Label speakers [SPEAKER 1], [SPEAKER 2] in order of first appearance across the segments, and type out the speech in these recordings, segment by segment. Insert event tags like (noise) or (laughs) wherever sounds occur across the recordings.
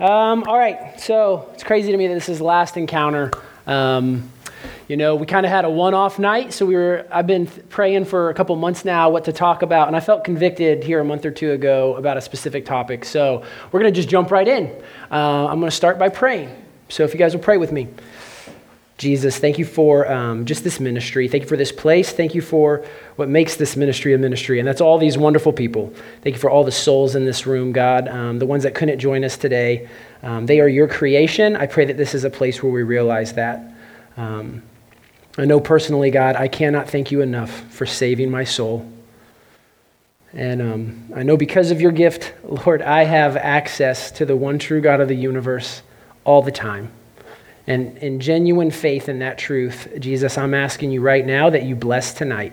[SPEAKER 1] Um, all right, so it's crazy to me that this is the last encounter. Um, you know, we kind of had a one-off night, so we were. I've been praying for a couple months now what to talk about, and I felt convicted here a month or two ago about a specific topic. So we're gonna just jump right in. Uh, I'm gonna start by praying. So if you guys will pray with me. Jesus, thank you for um, just this ministry. Thank you for this place. Thank you for what makes this ministry a ministry. And that's all these wonderful people. Thank you for all the souls in this room, God, um, the ones that couldn't join us today. Um, they are your creation. I pray that this is a place where we realize that. Um, I know personally, God, I cannot thank you enough for saving my soul. And um, I know because of your gift, Lord, I have access to the one true God of the universe all the time. And in genuine faith in that truth, Jesus, I'm asking you right now that you bless tonight.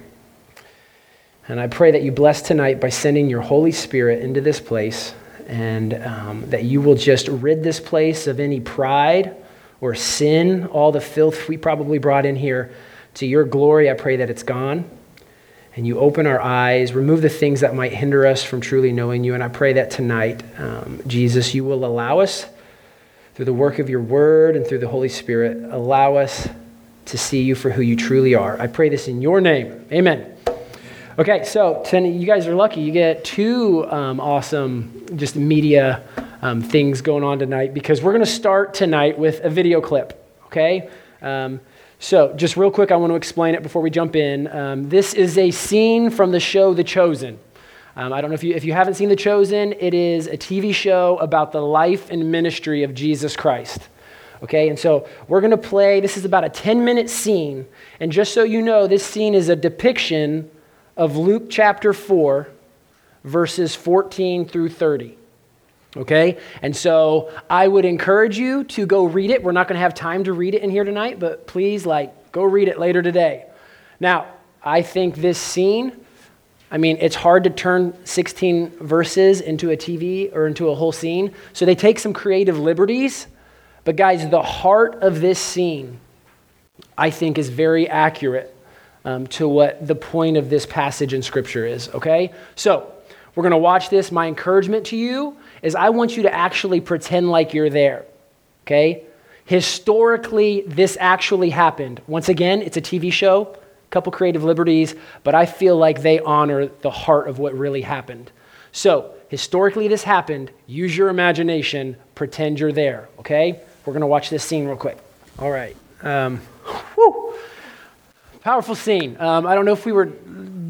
[SPEAKER 1] And I pray that you bless tonight by sending your Holy Spirit into this place and um, that you will just rid this place of any pride or sin, all the filth we probably brought in here. To your glory, I pray that it's gone. And you open our eyes, remove the things that might hinder us from truly knowing you. And I pray that tonight, um, Jesus, you will allow us through the work of your word and through the Holy Spirit, allow us to see you for who you truly are. I pray this in your name. Amen. Okay, so you guys are lucky. You get two um, awesome, just media um, things going on tonight because we're going to start tonight with a video clip. Okay? Um, so, just real quick, I want to explain it before we jump in. Um, this is a scene from the show The Chosen. Um, I don't know if you, if you haven't seen The Chosen, it is a TV show about the life and ministry of Jesus Christ. Okay, and so we're going to play, this is about a 10 minute scene. And just so you know, this scene is a depiction of Luke chapter 4, verses 14 through 30. Okay, and so I would encourage you to go read it. We're not going to have time to read it in here tonight, but please, like, go read it later today. Now, I think this scene I mean, it's hard to turn 16 verses into a TV or into a whole scene. So they take some creative liberties. But, guys, the heart of this scene, I think, is very accurate um, to what the point of this passage in Scripture is, okay? So, we're going to watch this. My encouragement to you is I want you to actually pretend like you're there, okay? Historically, this actually happened. Once again, it's a TV show couple creative liberties, but I feel like they honor the heart of what really happened. So, historically, this happened. Use your imagination, pretend you're there, okay? We're to watch this scene real quick. All right. Um, whew. Powerful scene. Um, I don't know if we were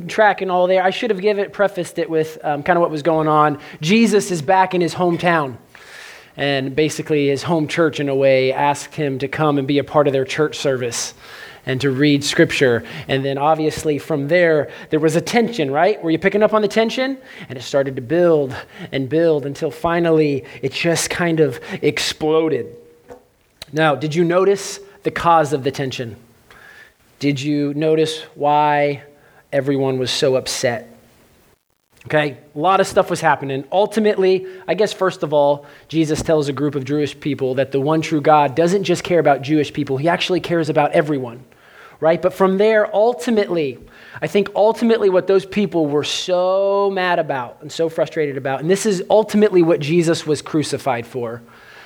[SPEAKER 1] tracking all there. I should have given it, prefaced it with um, kind of what was going on. Jesus is back in his hometown. And basically, his home church, in a way, asked him to come and be a part of their church service and to read scripture. And then obviously from there, there was a tension, right? Were you picking up on the tension? And it started to build and build until finally it just kind of exploded. Now, did you notice the cause of the tension? Did you notice why everyone was so upset? Okay, a lot of stuff was happening. Ultimately, I guess first of all, Jesus tells a group of Jewish people that the one true God doesn't just care about Jewish people, he actually cares about everyone right? But from there, ultimately, I think ultimately what those people were so mad about and so frustrated about, and this is ultimately what Jesus was crucified for,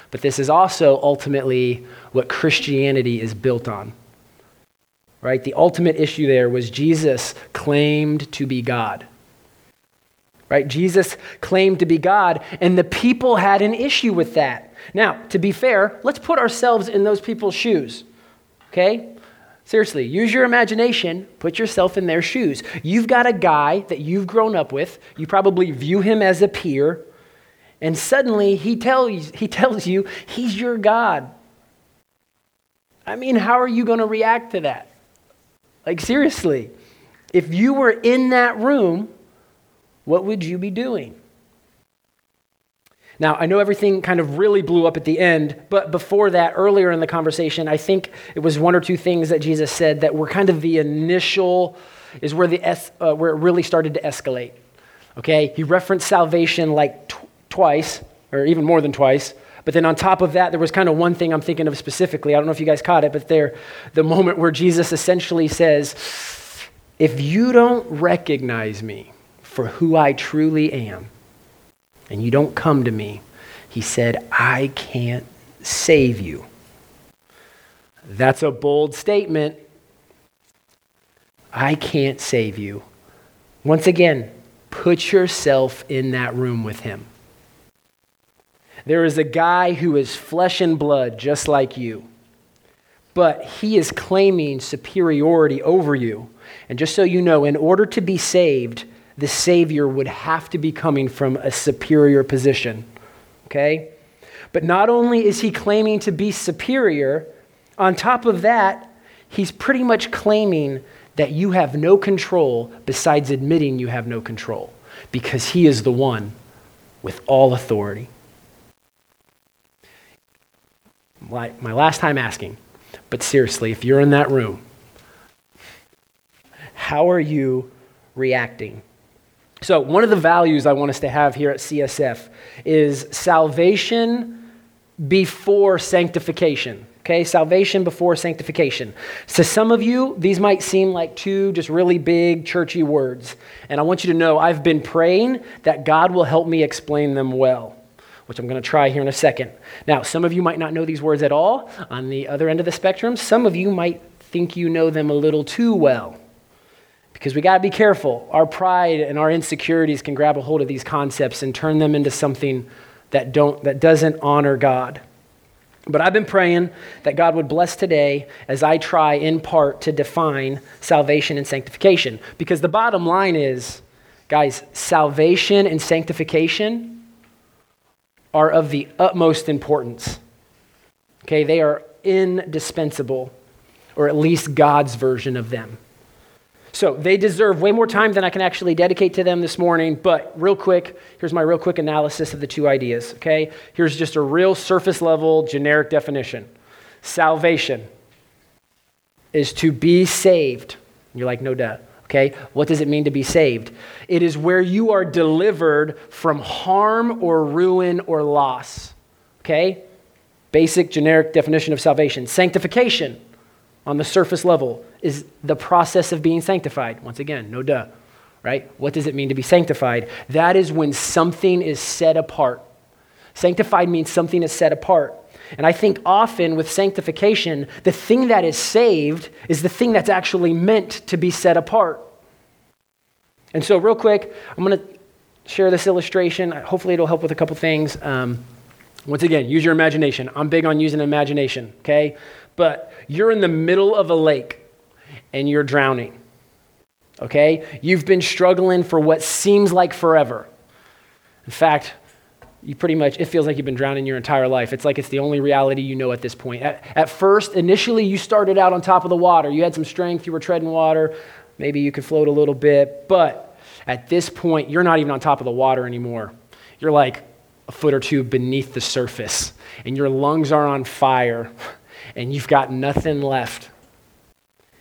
[SPEAKER 1] but this is also ultimately what Christianity is built on. Right? The ultimate issue there was Jesus claimed to be God. Right? Jesus claimed to be God, and the people had an issue with that. Now, to be fair, let's put ourselves in those people's shoes. Okay? Seriously, use your imagination, put yourself in their shoes. You've got a guy that you've grown up with, you probably view him as a peer, and suddenly he tells, he tells you he's your God. I mean, how are you going to react to that? Like, seriously, if you were in that room, what would you be doing? Now, I know everything kind of really blew up at the end, but before that, earlier in the conversation, I think it was one or two things that Jesus said that were kind of the initial, is where, the es- uh, where it really started to escalate. Okay? He referenced salvation like tw- twice, or even more than twice. But then on top of that, there was kind of one thing I'm thinking of specifically. I don't know if you guys caught it, but there, the moment where Jesus essentially says, If you don't recognize me for who I truly am, and you don't come to me, He said, I can't save you. That's a bold statement. I can't save you. Once again, put yourself in that room with him. There is a guy who is flesh and blood just like you, but he is claiming superiority over you. And just so you know, in order to be saved, the Savior would have to be coming from a superior position. Okay? But not only is he claiming to be superior, on top of that, he's pretty much claiming that you have no control besides admitting you have no control because he is the one with all authority. My, last time asking, but seriously, if you're in that room, how are you reacting? So, one of the values I want us to have here at CSF is salvation before sanctification. Okay, salvation before sanctification. To some of you, these might seem like two just really big churchy words. And I want you to know I've been praying that God will help me explain them well, which I'm going to try here in a second. Now, some of you might not know these words at all. On the other end of the spectrum, some of you might think you know them a little too well. Because we got to be careful. Our pride and our insecurities can grab a hold of these concepts and turn them into something that, don't, that doesn't honor God. But I've been praying that God would bless today as I try in part to define salvation and sanctification. Because the bottom line is, guys, salvation and sanctification are of the utmost importance. Okay, they are indispensable, or at least God's version of them. So they deserve way more time than I can actually dedicate to them this morning. But real quick, here's my real quick analysis of the two ideas, okay? Here's just a real surface level generic definition salvation is to be saved. You're like, no doubt. Okay, what does it mean to be saved? It is where you are delivered from harm or ruin or loss. Okay, basic generic definition of salvation. Sanctification on the surface level is the process of being sanctified. Once again, no duh, right? What does it mean to be sanctified? That is when something is set apart. Sanctified means something is set apart. And I think often with sanctification, the thing that is saved is the thing that's actually meant to be set apart. And so, real quick, I'm going to share this illustration. Hopefully, it'll help with a couple things. Um, once again, use your imagination. I'm big on using imagination, okay? But you're in the middle of a lake and you're drowning. Okay? You've been struggling for what seems like forever. In fact, you pretty much, it feels like you've been drowning your entire life. It's like it's the only reality you know at this point. At, at first, initially, you started out on top of the water. You had some strength, you were treading water, maybe you could float a little bit, but at this point, you're not even on top of the water anymore. You're like a foot or two beneath the surface, and your lungs are on fire (laughs) and you've got nothing left.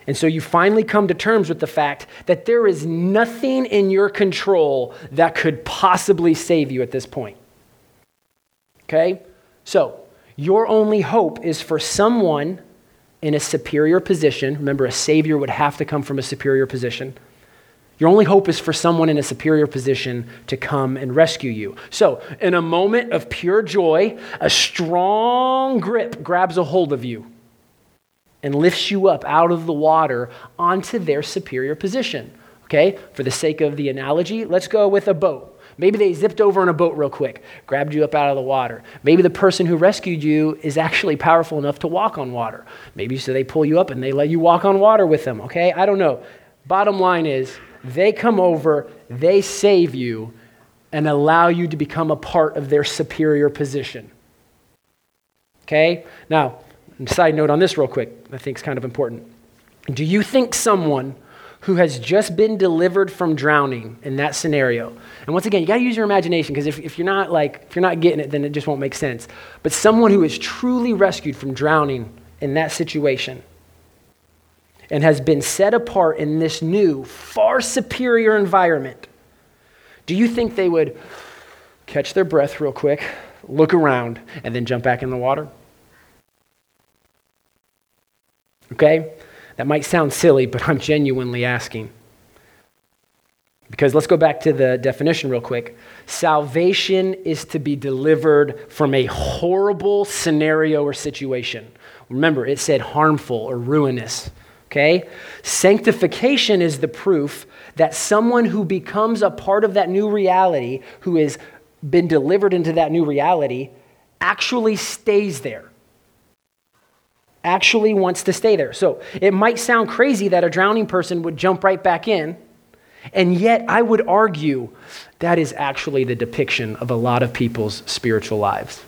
[SPEAKER 1] And so you finally come to terms with the fact that there is nothing in your control that could possibly save you at this point. Okay? So, your only hope is for someone in a superior position. Remember, a savior would have to come from a superior position. Your only hope is for someone in a superior position to come and rescue you. So, in a moment of pure joy, a strong grip grabs a hold of you and lifts you up out of the water onto their superior position. Okay, for the sake of the analogy, let's go with a boat. Maybe they zipped over in a boat real quick, grabbed you up out of the water. Maybe the person who rescued you is actually powerful enough to walk on water. Maybe so they pull you up and they let you walk on water with them, okay? I don't know. Bottom line is, they come over, they save you, and allow you to become a part of their superior position. Okay? Now, side note on this, real quick, I think is kind of important. Do you think someone who has just been delivered from drowning in that scenario, and once again, you got to use your imagination because if, if you're not like, if you're not getting it, then it just won't make sense. But someone who is truly rescued from drowning in that situation, and has been set apart in this new, far superior environment, do you think they would catch their breath real quick, look around, and then jump back in the water? Okay? That might sound silly, but I'm genuinely asking. Because let's go back to the definition real quick. Salvation is to be delivered from a horrible scenario or situation. Remember, it said harmful or ruinous. Okay? Sanctification is the proof that someone who becomes a part of that new reality, who has been delivered into that new reality, actually stays there. Actually wants to stay there. So it might sound crazy that a drowning person would jump right back in, and yet I would argue that is actually the depiction of a lot of people's spiritual lives.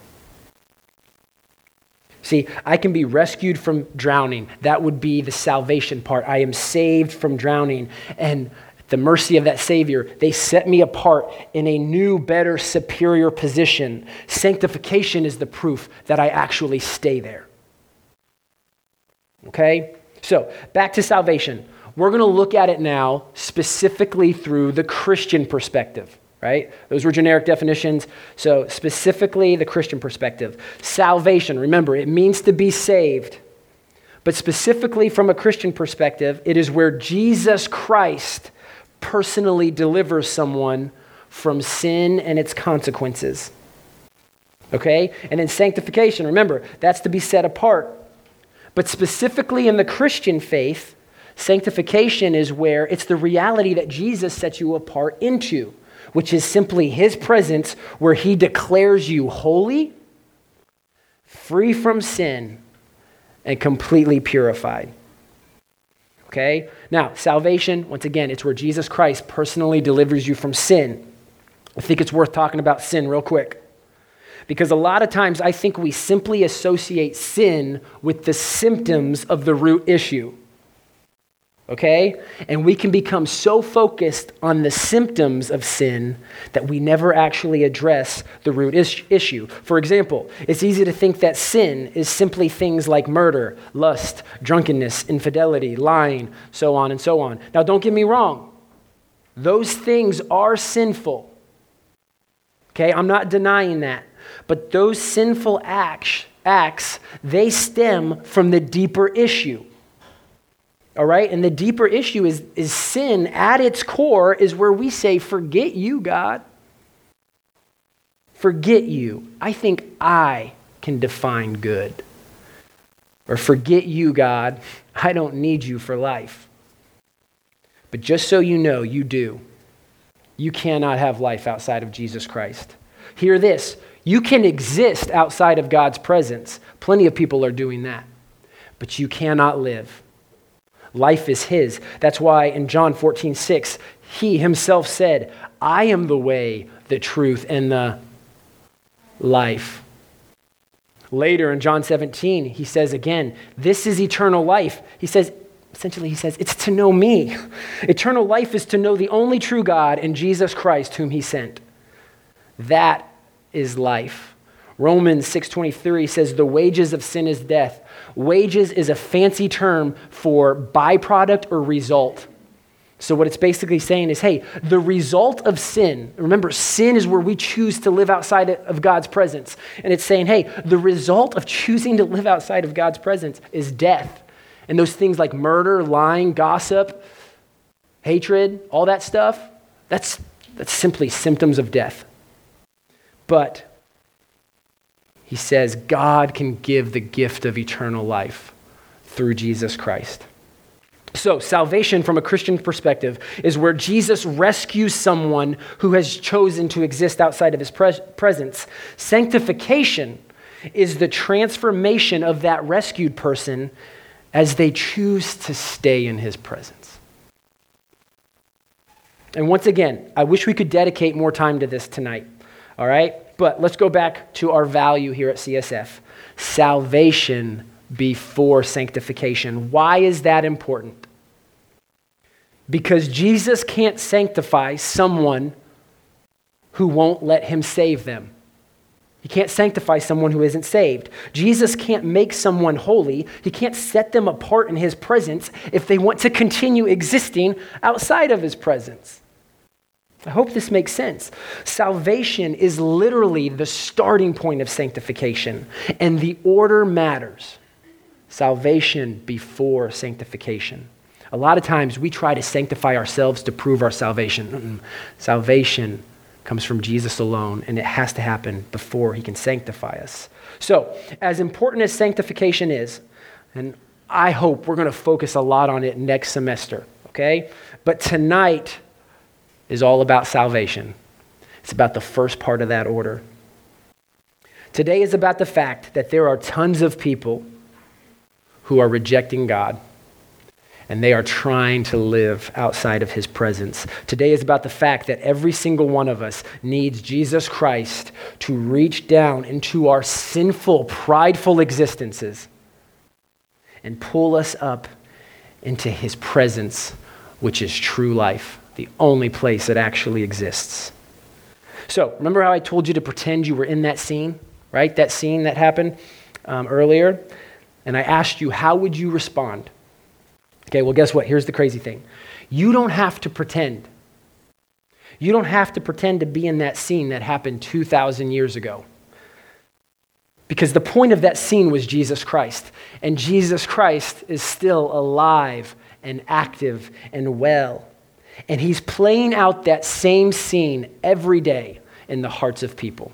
[SPEAKER 1] See, I can be rescued from drowning. That would be the salvation part. I am saved from drowning. And the mercy of that Savior, they set me apart in a new, better, superior position. Sanctification is the proof that I actually stay there. Okay? So, back to salvation. We're going to look at it now specifically through the Christian perspective right? Those were generic definitions. So, specifically, the Christian perspective. Salvation, remember, it means to be saved. But specifically, from a Christian perspective, it is where Jesus Christ personally delivers someone from sin and its consequences. Okay? And then sanctification, remember, that's to be set apart. But specifically in the Christian faith, sanctification is where it's the reality that Jesus sets you apart into which is simply his presence where he declares you holy, free from sin, and completely purified. Okay? Now, salvation, once again, it's where Jesus Christ personally delivers you from sin. I think it's worth talking about sin real quick. Because a lot of times I think we simply associate sin with the symptoms of the root issue okay? And we can become so focused on the symptoms of sin that we never actually address the root is- issue. For example, it's easy to think that sin is simply things like murder, lust, drunkenness, infidelity, lying, so on and so on. Now, don't get me wrong, those things are sinful. Okay, I'm not denying that. But those sinful acts, acts they stem from the deeper issue. All right? And the deeper issue is, is sin at its core is where we say, Forget you, God. Forget you. I think I can define good. Or forget you, God. I don't need you for life. But just so you know, you do. You cannot have life outside of Jesus Christ. Hear this you can exist outside of God's presence. Plenty of people are doing that. But you cannot live. Life is his. That's why in John 14, 6, he himself said, I am the way, the truth, and the life. Later in John 17, he says again, This is eternal life. He says, essentially, he says, It's to know me. (laughs) Eternal life is to know the only true God and Jesus Christ, whom he sent. That is life. Romans 6:23 says the wages of sin is death. Wages is a fancy term for byproduct or result. So, what it's basically saying is hey, the result of sin, remember, sin is where we choose to live outside of God's presence. And it's saying, hey, the result of choosing to live outside of God's presence is death. And those things like murder, lying, gossip, hatred, all that stuff, that's, that's simply symptoms of death. But he says God can give the gift of eternal life through Jesus Christ. So, salvation from a Christian perspective is where Jesus rescues someone who has chosen to exist outside of his pres- presence. Sanctification is the transformation of that rescued person as they choose to stay in his presence. And once again, I wish we could dedicate more time to this tonight, all right? But let's go back to our value here at CSF salvation before sanctification. Why is that important? Because Jesus can't sanctify someone who won't let him save them. He can't sanctify someone who isn't saved. Jesus can't make someone holy. He can't set them apart in his presence if they want to continue existing outside of his presence. I hope this makes sense. Salvation is literally the starting point of sanctification, and the order matters. Salvation before sanctification. A lot of times we try to sanctify ourselves to prove our salvation. Salvation comes from Jesus alone, and it has to happen before he can sanctify us. So, as important as sanctification is, and I hope we're going to focus a lot on it next semester, okay? But tonight is all about salvation. It's about the first part of that order. Today is about the fact that there are tons of people who are rejecting God and they are trying to live outside of his presence. Today is about the fact that every single one of us needs Jesus Christ to reach down into our sinful, prideful existences and pull us up into his presence, which is true life, the only place that actually exists. So, remember how I told you to pretend you were in that scene, right? That scene that happened um, earlier? And I asked you, how would you respond? Okay, well, guess what? Here's the crazy thing you don't have to pretend. You don't have to pretend to be in that scene that happened 2,000 years ago. Because the point of that scene was Jesus Christ. And Jesus Christ is still alive and active and well. And he's playing out that same scene every day in the hearts of people.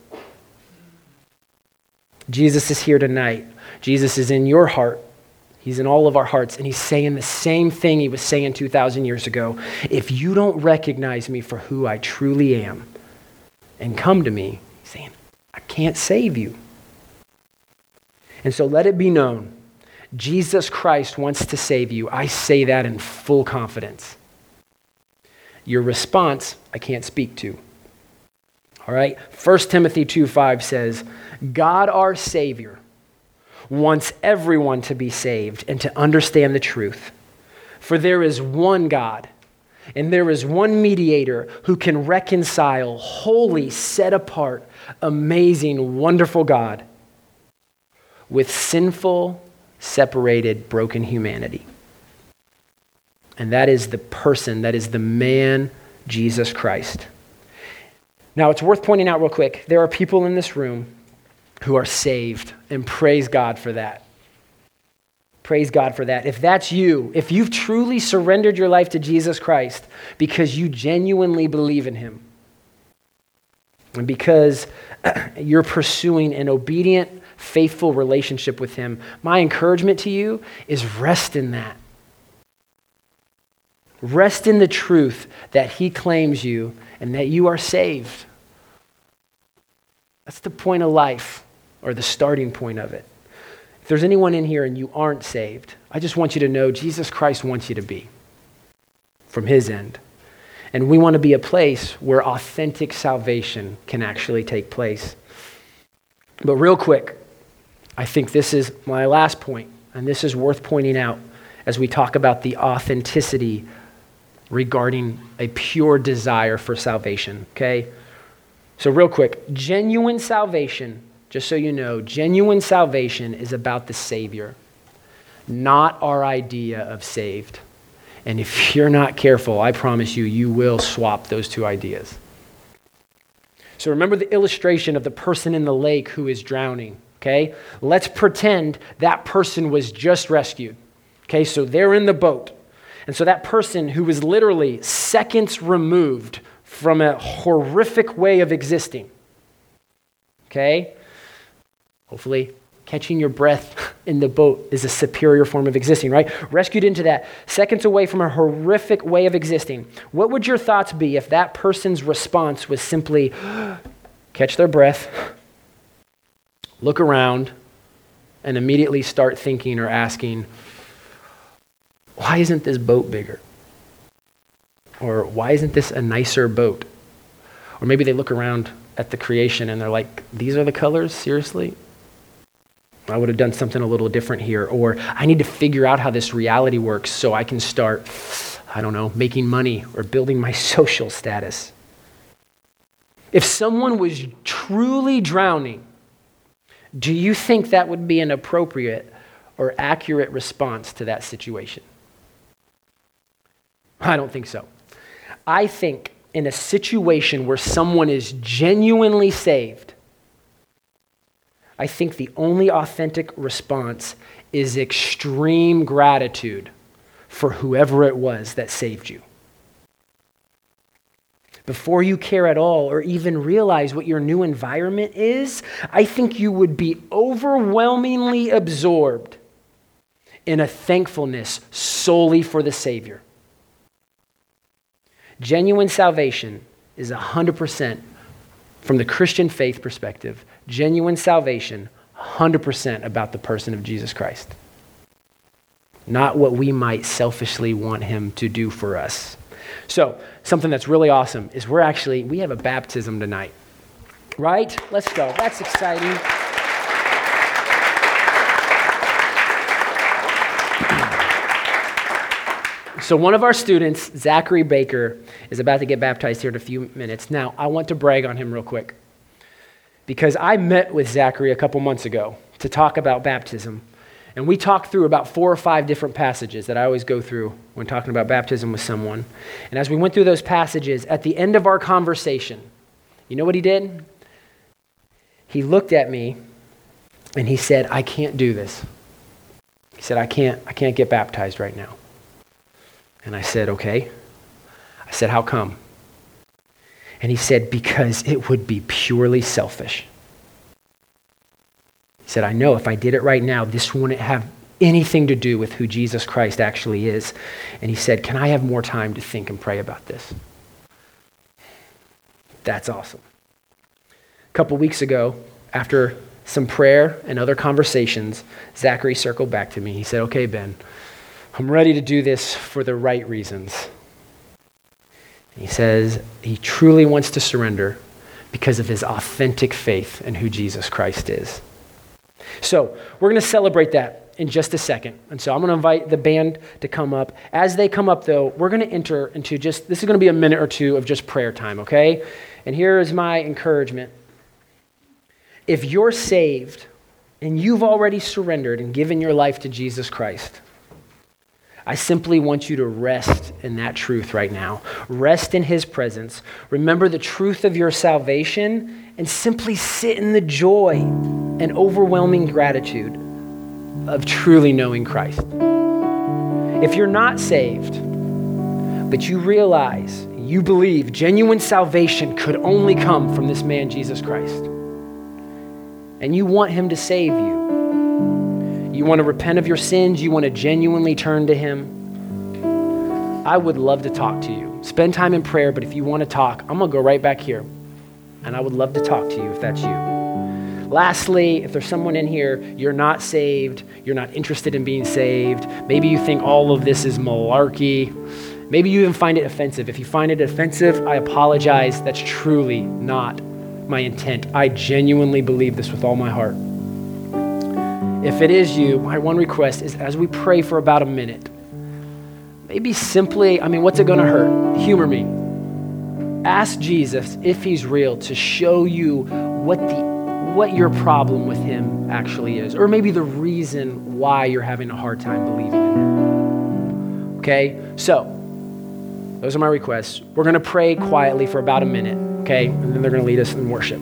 [SPEAKER 1] Jesus is here tonight. Jesus is in your heart. He's in all of our hearts, and he's saying the same thing he was saying 2,000 years ago. If you don't recognize me for who I truly am and come to me, he's saying, I can't save you. And so let it be known Jesus Christ wants to save you. I say that in full confidence. Your response, I can't speak to. All right? 1 Timothy 2 5 says, God our Savior wants everyone to be saved and to understand the truth. For there is one God, and there is one mediator who can reconcile holy, set apart, amazing, wonderful God with sinful, separated, broken humanity. And that is the person, that is the man, Jesus Christ. Now, it's worth pointing out real quick there are people in this room who are saved. And praise God for that. Praise God for that. If that's you, if you've truly surrendered your life to Jesus Christ because you genuinely believe in Him, and because (clears throat) you're pursuing an obedient, faithful relationship with Him, my encouragement to you is rest in that. Rest in the truth that He claims you and that you are saved. That's the point of life or the starting point of it. If there's anyone in here and you aren't saved, I just want you to know Jesus Christ wants you to be from his end. And we want to be a place where authentic salvation can actually take place. But, real quick, I think this is my last point, and this is worth pointing out as we talk about the authenticity regarding a pure desire for salvation, okay? So, real quick, genuine salvation just so you know, genuine salvation is about the Savior, not our idea of saved. And if (laughs) you're not careful, I promise you, you will swap those two ideas. So remember the illustration of the person in the lake who is drowning, okay? Let's pretend that person was just rescued, okay? So they're in the boat. And so that person who was literally seconds removed from a horrific way of existing, okay? Hopefully, catching your breath (laughs) in the boat is a superior form of existing, right? Rescued into that, seconds away from a horrific way of existing. What would your thoughts be if that person's response was simply (gasps) catch their breath, look around, and immediately start thinking or asking, why isn't this boat bigger? Or why isn't this a nicer boat? Or maybe they look around at the creation and they're like, these are the colors? Seriously? I would have done something a little different here. Or I need to figure out how this reality works so I can start, I don't know, making money or building my (laughs) social status. If someone was truly drowning, do you think that would be an appropriate or accurate response to that situation? I don't think so. I think in a situation where someone is genuinely saved, I think the only authentic response is extreme gratitude for whoever it was that saved you. Before you care at all or even realize what your new environment is, I think you would be overwhelmingly absorbed in a thankfulness solely for the Savior. Genuine salvation is 100% from the Christian faith perspective, genuine salvation, 100% about the person of Jesus Christ. Not what we might selfishly want him to do for us. So, something that's really awesome is we're actually, we have a baptism tonight. Right? Let's go. That's exciting. So, one of our students, Zachary Baker, is about to get baptized here in a few minutes. Now, I want to brag on him real quick because I met with Zachary a couple months ago to talk about baptism. And we talked through about four or five different passages that I always go through when talking about baptism with someone. And as we went through those passages, at the end of our conversation, you know what he did? He looked at me and he said, I can't do this. He said, I can't, I can't get baptized right now. And I said, Okay. I said, How come? And he said, Because it would be purely selfish. He said, I know if I did it right now, this wouldn't have anything to do with who Jesus Christ actually is. And he said, Can I have more time to think and pray about this? That's awesome. A couple weeks ago, after some prayer and other conversations, Zachary circled back to me. He said, Okay, Ben, I'm ready to do this for the right reasons. He says he truly wants to surrender because of his authentic faith in who Jesus Christ is. So, we're going to celebrate that in just a second. And so, I'm going to invite the band to come up. As they come up, though, we're going to enter into just this is going to be a minute or two of just prayer time, okay? And here is my encouragement. If you're saved and you've already surrendered and given your life to Jesus Christ, I simply want you to rest in that truth right now. Rest in His presence. Remember the truth of your salvation and simply sit in the joy and overwhelming gratitude of truly knowing Christ. If you're not saved, but you realize, you believe genuine salvation could only come from this man, Jesus Christ, and you want Him to save you, you want to repent of your sins, you want to genuinely turn to Him, I would love to talk to you. Spend time in prayer, but if you want to talk, I'm going to go right back here. And I would love to talk to you if that's you. Lastly, if there's someone in here, you're not saved, you're not interested in being saved, maybe you think all of this is malarkey, maybe you even find it offensive. If you find it offensive, I apologize. That's truly not my intent. I genuinely believe this with all my heart. If it is you, my one request is as we pray for about a minute, maybe simply, I mean, what's it going to hurt? Humor me. Ask Jesus if he's real to show you what the what your problem with him actually is or maybe the reason why you're having a hard time believing in him. Okay? So, those are my requests. We're going to pray quietly for about a minute, okay? And then they're going to lead us in worship.